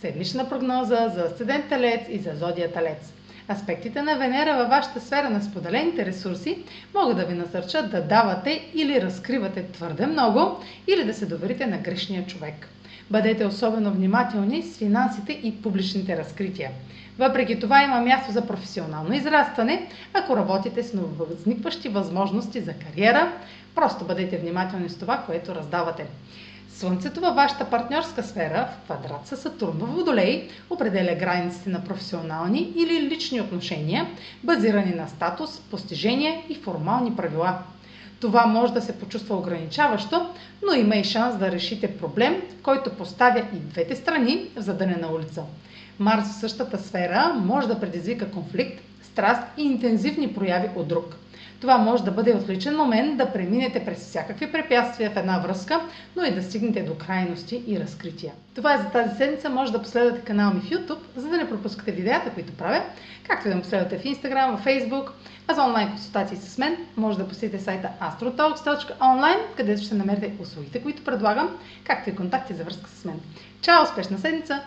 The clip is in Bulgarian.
Седмична прогноза за Асцендент Телец и за Зодия Телец. Аспектите на Венера във вашата сфера на споделените ресурси могат да ви насърчат да давате или разкривате твърде много, или да се доверите на грешния човек. Бъдете особено внимателни с финансите и публичните разкрития. Въпреки това има място за професионално израстване, ако работите с нововъзникващи възможности за кариера, просто бъдете внимателни с това, което раздавате. Слънцето във вашата партньорска сфера в квадрат с Сатурн в Водолей определя границите на професионални или лични отношения, базирани на статус, постижения и формални правила. Това може да се почувства ограничаващо, но има и шанс да решите проблем, който поставя и двете страни в задънена улица. Марс в същата сфера може да предизвика конфликт, страст и интензивни прояви от друг. Това може да бъде отличен момент да преминете през всякакви препятствия в една връзка, но и да стигнете до крайности и разкрития. Това е за тази седмица. Може да последвате канал ми в YouTube, за да не пропускате видеята, които правя, както и да ме последвате в Instagram, в Facebook, а за онлайн консултации с мен може да посетите сайта astrotalks.online, където ще намерите услугите, които предлагам, както и контакти за връзка с мен. Чао! Успешна седмица!